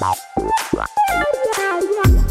Yeah, yeah.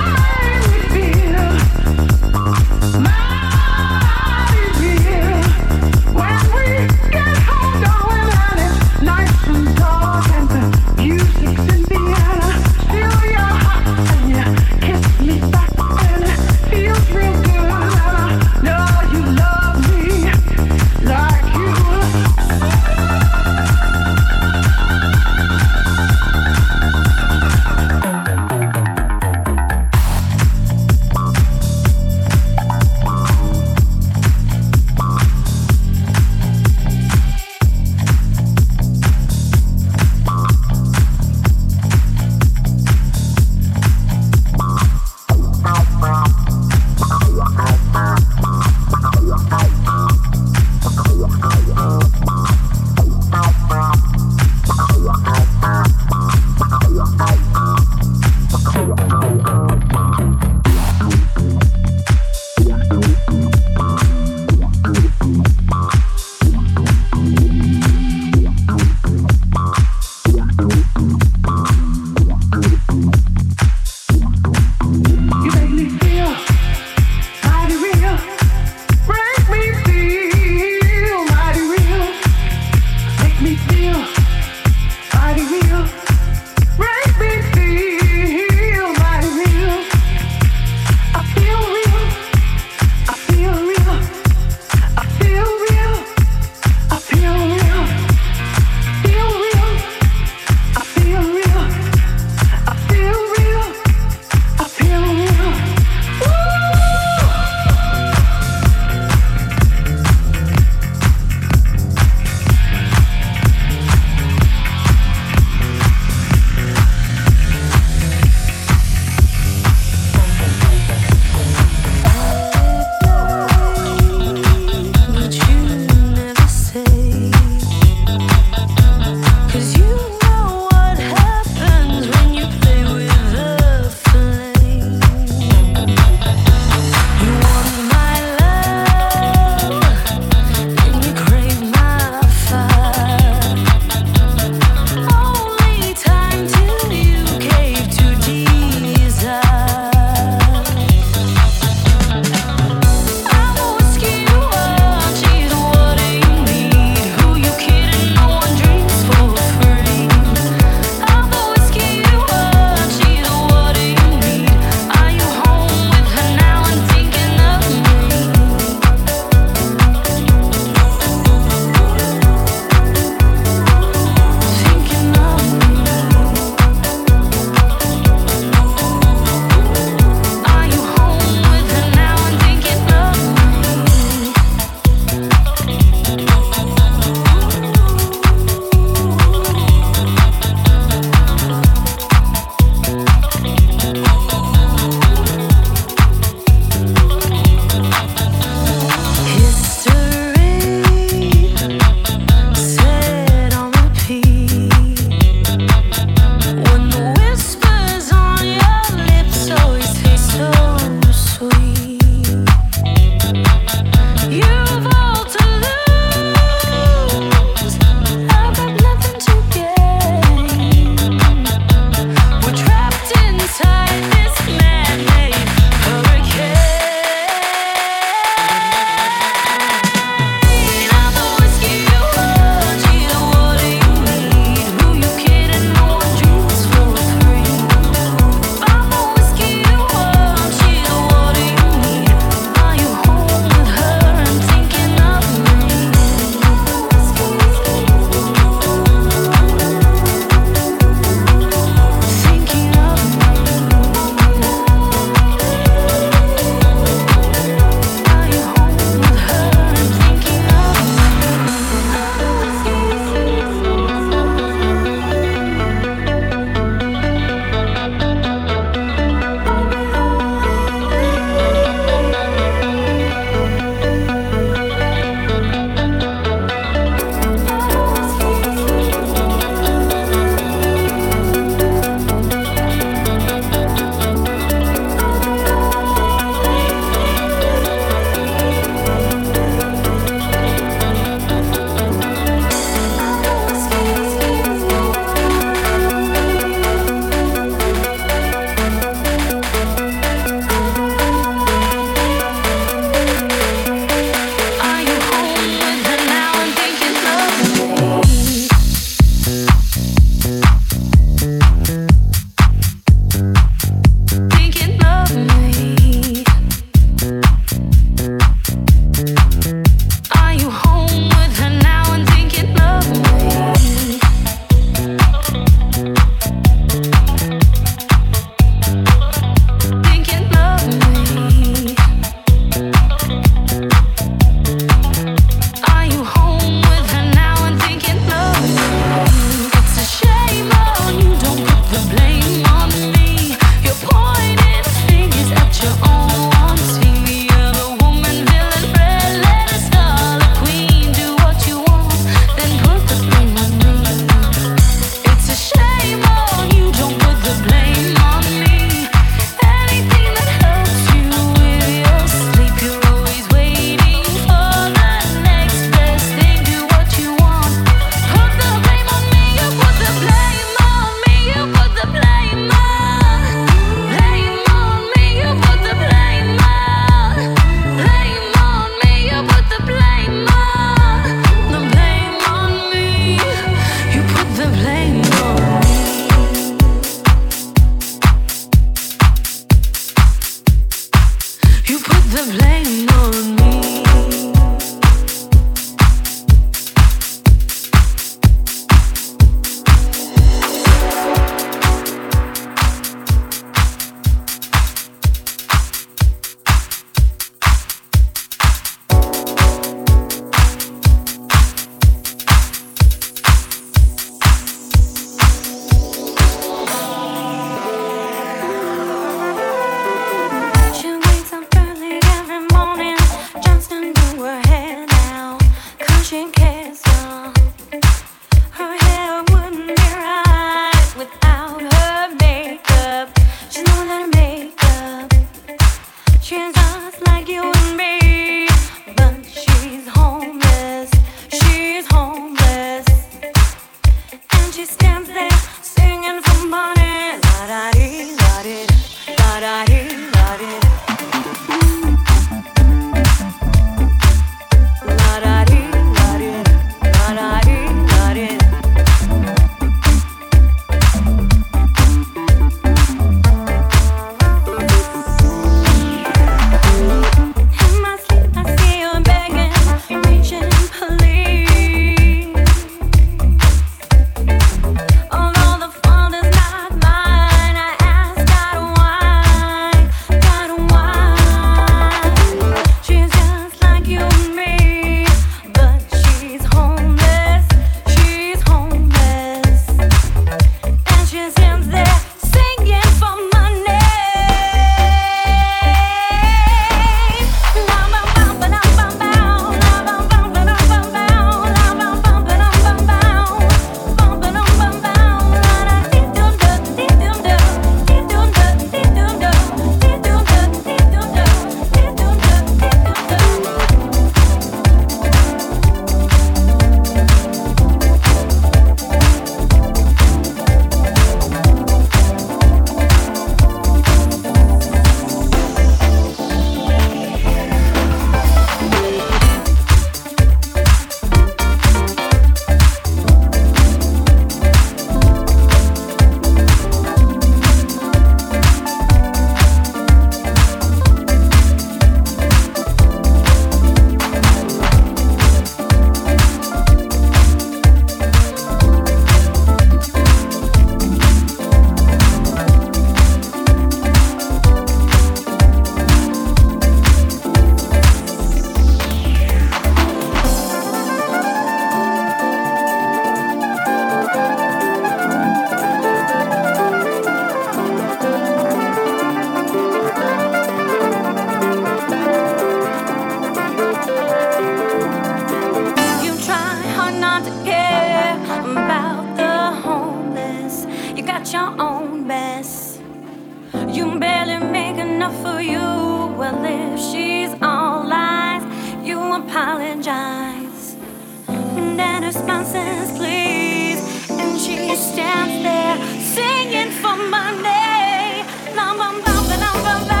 and her responses, please. And she stands there singing for my name. La, la, la, la, la, la.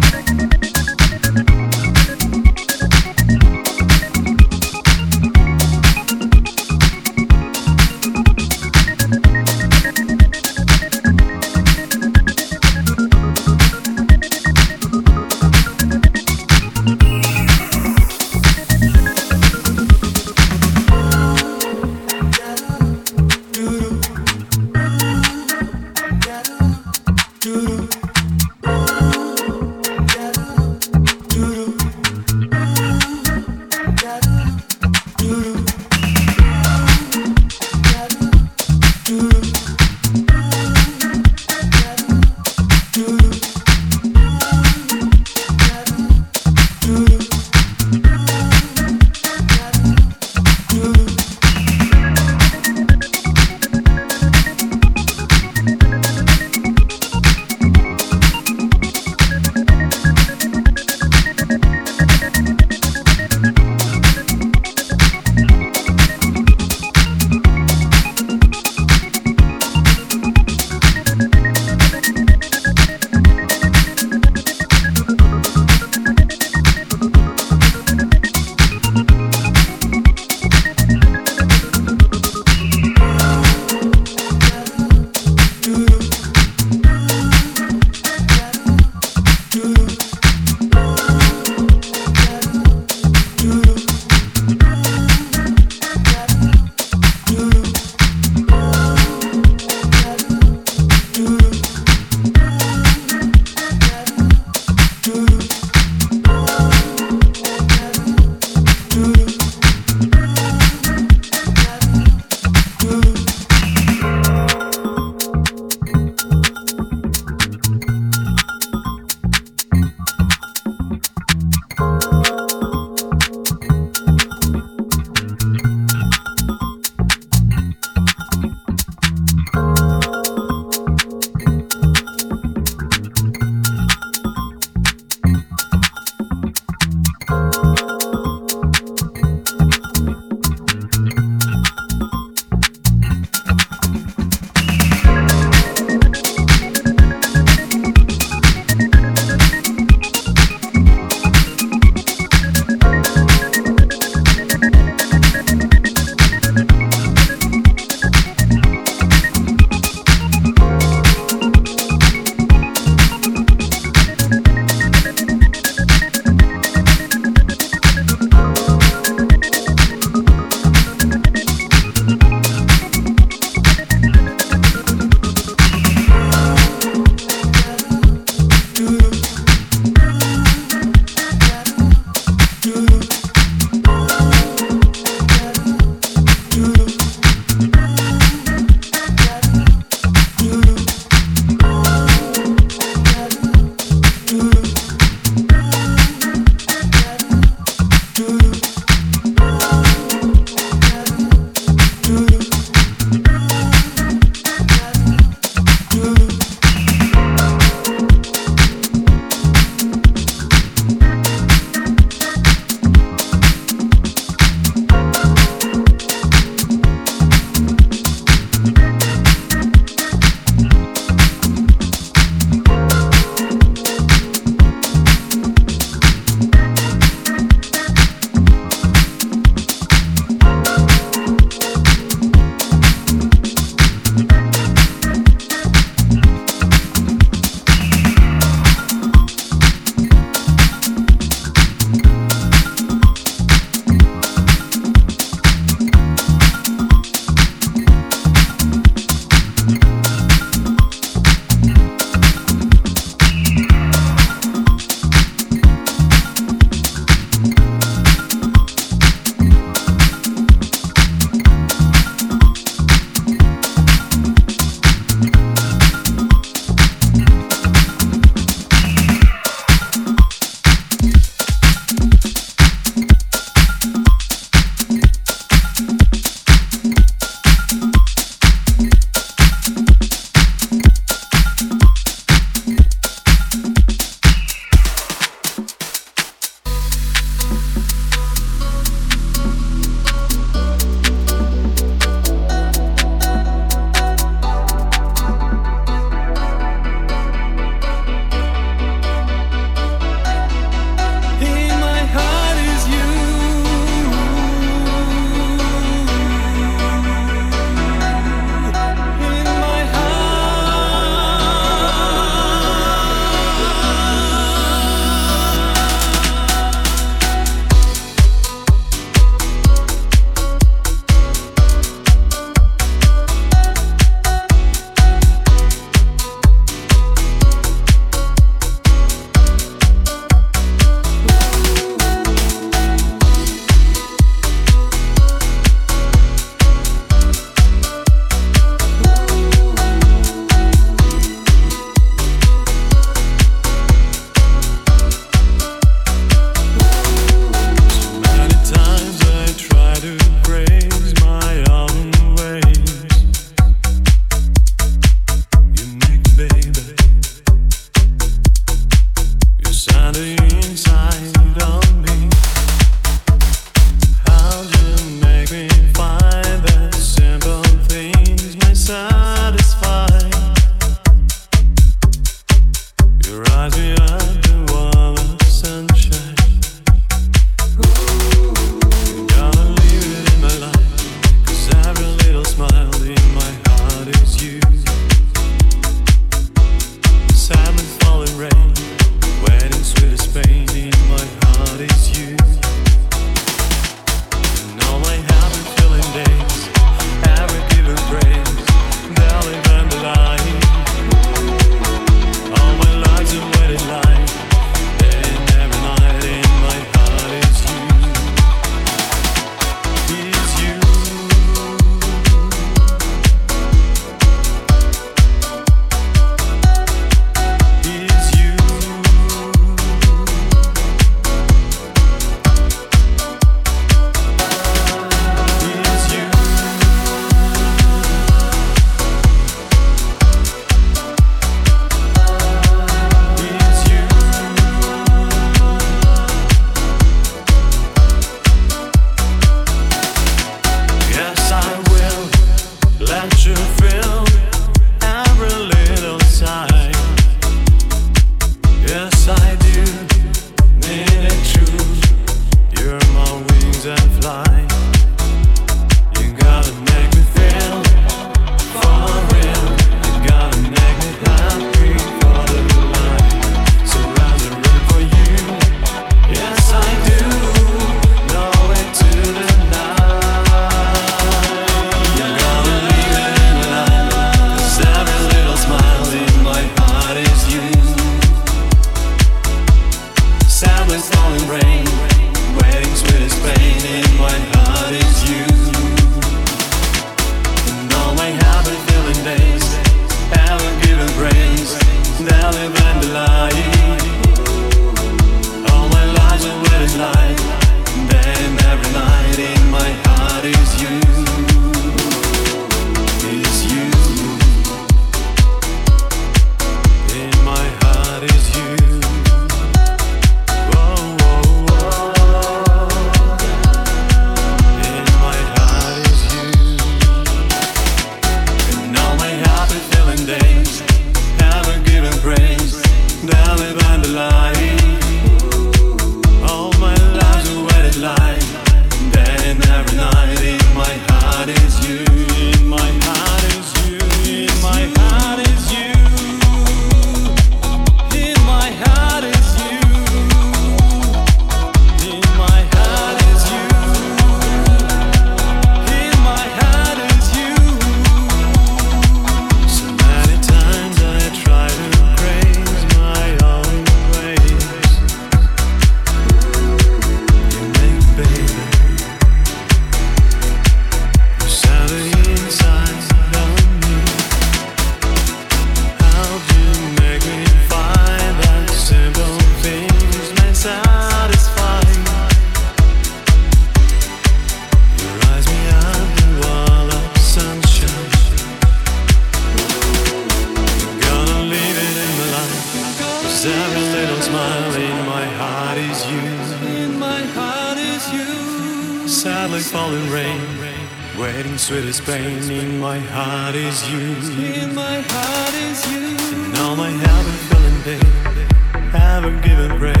Haven't given